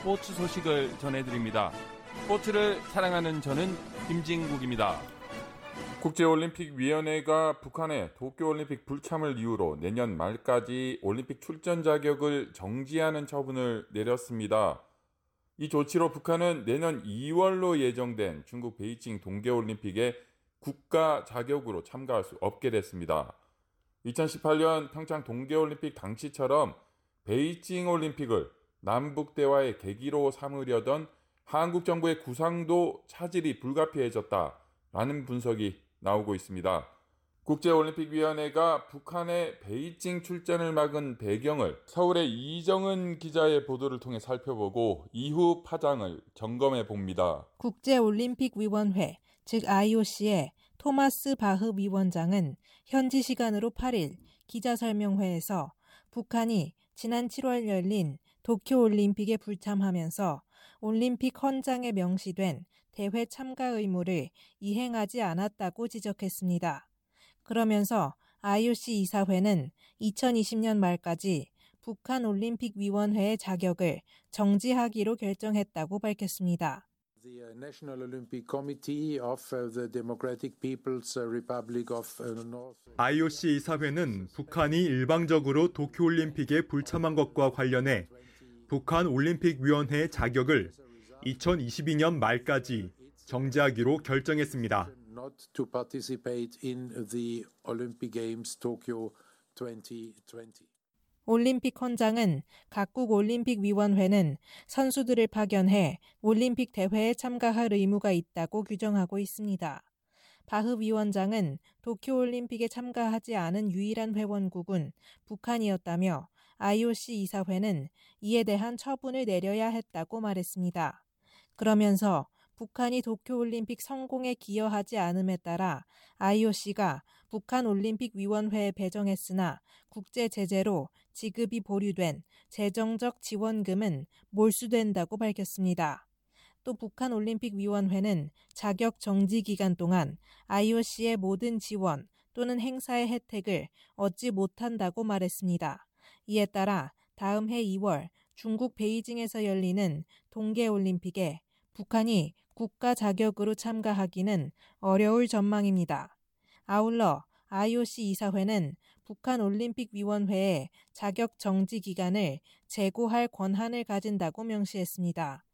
스포츠 소식을 전해드립니다. 스포츠를 사랑하는 저는 김진국입니다. 국제올림픽위원회가 북한의 도쿄올림픽 불참을 이유로 내년 말까지 올림픽 출전 자격을 정지하는 처분을 내렸습니다. 이 조치로 북한은 내년 2월로 예정된 중국 베이징 동계올림픽에 국가 자격으로 참가할 수 없게 됐습니다. 2018년 평창 동계올림픽 당시처럼 베이징 올림픽을 남북 대화의 계기로 삼으려던 한국 정부의 구상도 차질이 불가피해졌다라는 분석이 나오고 있습니다. 국제올림픽위원회가 북한의 베이징 출전을 막은 배경을 서울의 이정은 기자의 보도를 통해 살펴보고 이후 파장을 점검해 봅니다. 국제올림픽위원회, 즉 IOC의 토마스 바흐 위원장은 현지 시간으로 8일 기자설명회에서 북한이 지난 7월 열린 도쿄올림픽에 불참하면서 올림픽 헌장에 명시된 대회 참가 의무를 이행하지 않았다고 지적했습니다. 그러면서 IOC 이사회는 2020년 말까지 북한 올림픽 위원회의 자격을 정지하기로 결정했다고 밝혔습니다. The National Olympic Committee of the Democratic People's Republic of North IOC 이사회는 북한이 일방적으로 도쿄올림픽에 불참한 것과 관련해 북한 올림픽위원회의 자격을 2022년 말까지 정지하기로 결정했습니다. not to participate in the Olympic Games Tokyo 2020. 올림픽 헌장은 각국 올림픽 위원회는 선수들을 파견해 올림픽 대회에 참가할 의무가 있다고 규정하고 있습니다. 바흐 위원장은 도쿄올림픽에 참가하지 않은 유일한 회원국은 북한이었다며 IOC 이사회는 이에 대한 처분을 내려야 했다고 말했습니다. 그러면서 북한이 도쿄올림픽 성공에 기여하지 않음에 따라 IOC가 북한 올림픽 위원회에 배정했으나 국제 제재로 지급이 보류된 재정적 지원금은 몰수된다고 밝혔습니다. 또 북한 올림픽 위원회는 자격 정지 기간 동안 IOC의 모든 지원 또는 행사의 혜택을 얻지 못한다고 말했습니다. 이에 따라 다음 해 2월 중국 베이징에서 열리는 동계올림픽에 북한이 국가 자격으로 참가하기는 어려울 전망입니다. 아울러 IOC 이사회는 북한 올림픽위원회에 자격 정지 기간을 재고할 권한을 가진다고 명시했습니다.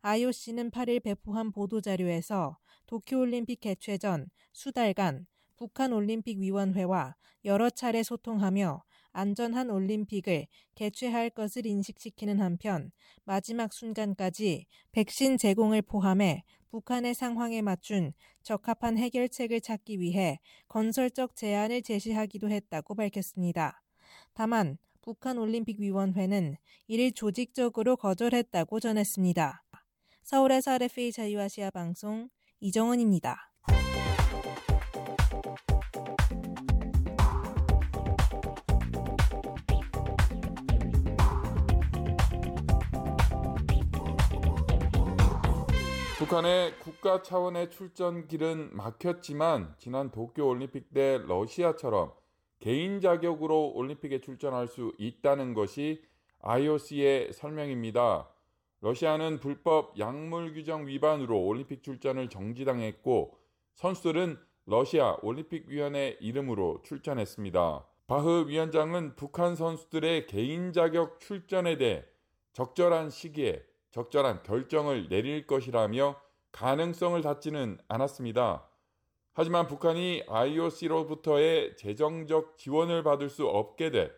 IOC는 8일 배포한 보도자료에서 도쿄올림픽 개최 전 수달간 북한 올림픽위원회와 여러 차례 소통하며 안전한 올림픽을 개최할 것을 인식시키는 한편 마지막 순간까지 백신 제공을 포함해 북한의 상황에 맞춘 적합한 해결책을 찾기 위해 건설적 제안을 제시하기도 했다고 밝혔습니다. 다만 북한 올림픽위원회는 이를 조직적으로 거절했다고 전했습니다. 서울에서 RFA 자유아시아 방송 이정은입니다. 북한의 국가 차원의 출전 길은 막혔지만 지난 도쿄 올림픽 때 러시아처럼 개인 자격으로 올림픽에 출전할 수 있다는 것이 IOC의 설명입니다. 러시아는 불법 약물 규정 위반으로 올림픽 출전을 정지당했고 선수들은 러시아 올림픽위원회 이름으로 출전했습니다. 바흐 위원장은 북한 선수들의 개인 자격 출전에 대해 적절한 시기에 적절한 결정을 내릴 것이라며 가능성을 닫지는 않았습니다. 하지만 북한이 IOC로부터의 재정적 지원을 받을 수 없게 돼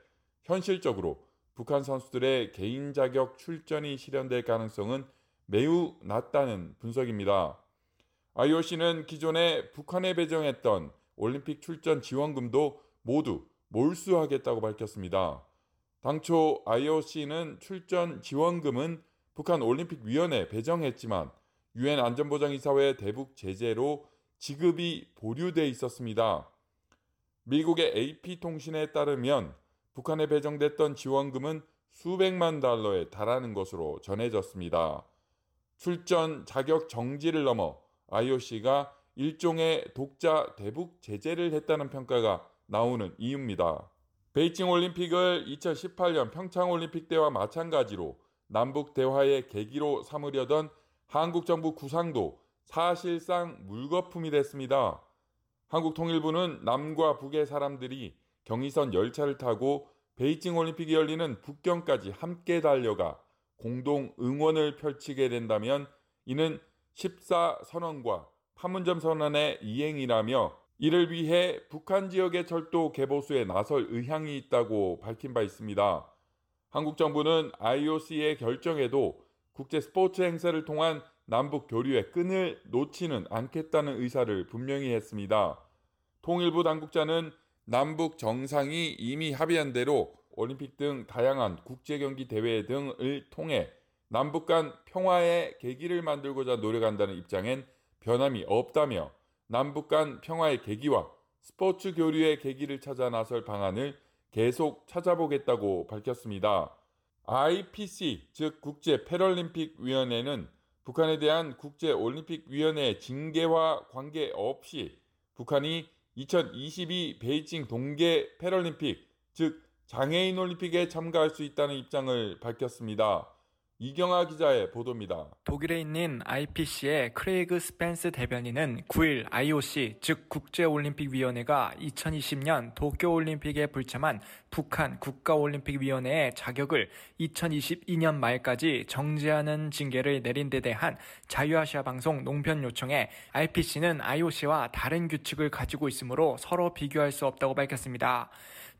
현실적으로 북한 선수들의 개인 자격 출전이 실현될 가능성은 매우 낮다는 분석입니다. IOC는 기존에 북한에 배정했던 올림픽 출전 지원금도 모두 몰수하겠다고 밝혔습니다. 당초 IOC는 출전 지원금은 북한 올림픽위원회에 배정했지만 유엔 안전보장이사회 대북 제재로 지급이 보류돼 있었습니다. 미국의 AP통신에 따르면 북한에 배정됐던 지원금은 수백만 달러에 달하는 것으로 전해졌습니다. 출전 자격 정지를 넘어 IOC가 일종의 독자 대북 제재를 했다는 평가가 나오는 이유입니다. 베이징 올림픽을 2018년 평창 올림픽 때와 마찬가지로 남북 대화의 계기로 삼으려던 한국 정부 구상도 사실상 물거품이 됐습니다. 한국통일부는 남과 북의 사람들이 경의선 열차를 타고 베이징 올림픽이 열리는 북경까지 함께 달려가 공동 응원을 펼치게 된다면 이는 14 선언과 판문점 선언의 이행이라며 이를 위해 북한 지역의 철도 개보수에 나설 의향이 있다고 밝힌 바 있습니다. 한국 정부는 IOC의 결정에도 국제 스포츠 행사를 통한 남북 교류의 끈을 놓지는 않겠다는 의사를 분명히 했습니다. 통일부 당국자는 남북 정상이 이미 합의한 대로 올림픽 등 다양한 국제 경기 대회 등을 통해 남북 간 평화의 계기를 만들고자 노력한다는 입장엔 변함이 없다며 남북 간 평화의 계기와 스포츠 교류의 계기를 찾아 나설 방안을 계속 찾아보겠다고 밝혔습니다. IPC, 즉 국제 패럴림픽 위원회는 북한에 대한 국제 올림픽 위원회 징계와 관계없이 북한이 2022 베이징 동계 패럴림픽, 즉 장애인 올림픽에 참가할 수 있다는 입장을 밝혔습니다. 이경아 기자의 보도입니다. 독일에 있는 IPC의 크레이그 스펜스 대변인은 9일 IOC, 즉 국제올림픽위원회가 2020년 도쿄올림픽에 불참한 북한 국가올림픽위원회의 자격을 2022년 말까지 정지하는 징계를 내린 데 대한 자유아시아 방송 농편 요청에 IPC는 IOC와 다른 규칙을 가지고 있으므로 서로 비교할 수 없다고 밝혔습니다.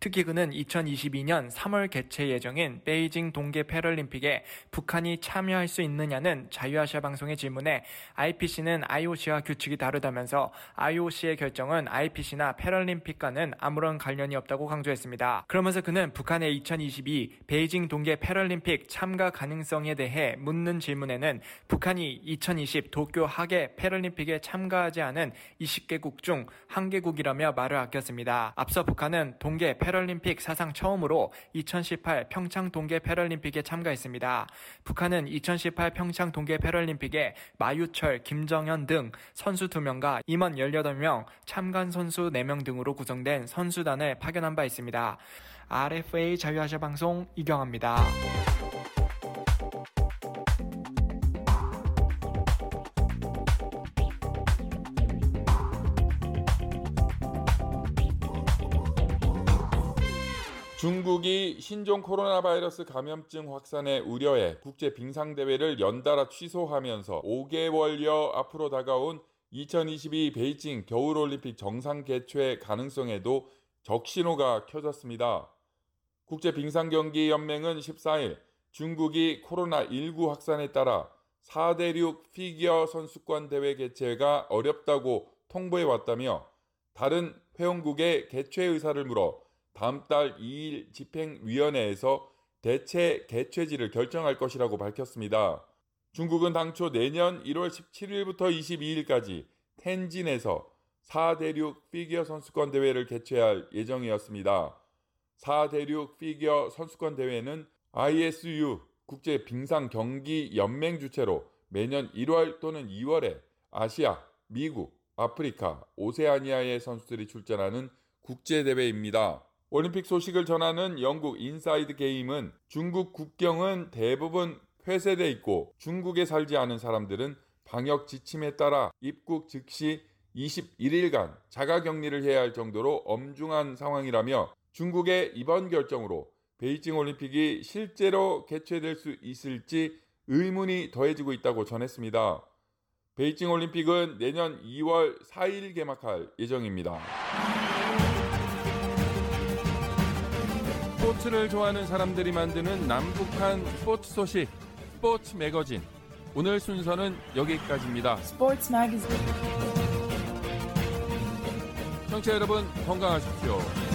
특히 그는 2022년 3월 개최 예정인 베이징 동계 패럴림픽에 북 한이 참여할 수 있느냐는 자유아시아 방송의 질문에 IPC는 IOC와 규칙이 다르다면서 IOC의 결정은 IPC나 패럴림픽과는 아무런 관련이 없다고 강조했습니다. 그러면서 그는 북한의 2022 베이징 동계 패럴림픽 참가 가능성에 대해 묻는 질문에는 북한이 2020 도쿄 하계 패럴림픽에 참가하지 않은 20개국 중 한 개국이라며 말을 아꼈습니다. 앞서 북한은 동계 패럴림픽 사상 처음으로 2018 평창 동계 패럴림픽에 참가했습니다. 북한은 2018 평창 동계 패럴림픽에 마유철, 김정현 등 선수 2명과 임원 18명, 참관 선수 4명 등으로 구성된 선수단을 파견한 바 있습니다. RFA 자유아시아 방송 이경합니다. 중국이 신종 코로나 바이러스 감염증 확산에 우려해 국제 빙상 대회를 연달아 취소하면서 5개월여 앞으로 다가온 2022 베이징 겨울 올림픽 정상 개최 가능성에도 적신호가 켜졌습니다. 국제 빙상 경기 연맹은 14일 중국이 코로나19 확산에 따라 4대륙 피겨 선수권 대회 개최가 어렵다고 통보해 왔다며 다른 회원국의 개최 의사를 물어 다음 달 2일 집행위원회에서 대체 개최지를 결정할 것이라고 밝혔습니다. 중국은 당초 내년 1월 17일부터 22일까지 텐진에서 4대륙 피겨 선수권 대회를 개최할 예정이었습니다. 4대륙 피겨 선수권 대회는 ISU 국제 빙상 경기 연맹 주최로 매년 1월 또는 2월에 아시아, 미국, 아프리카, 오세아니아의 선수들이 출전하는 국제 대회입니다. 올림픽 소식을 전하는 영국 인사이드 게임은 중국 국경은 대부분 폐쇄돼 있고 중국에 살지 않은 사람들은 방역 지침에 따라 입국 즉시 21일간 자가 격리를 해야 할 정도로 엄중한 상황이라며 중국의 이번 결정으로 베이징 올림픽이 실제로 개최될 수 있을지 의문이 더해지고 있다고 전했습니다. 베이징 올림픽은 내년 2월 4일 개막할 예정입니다. 스포츠를 좋아하는 사람들이 만드는 남북한 스포츠 소식 스포츠 매거진 오늘 순서는 여기까지입니다. Sports Magazine. 청취자 여러분 건강하십시오.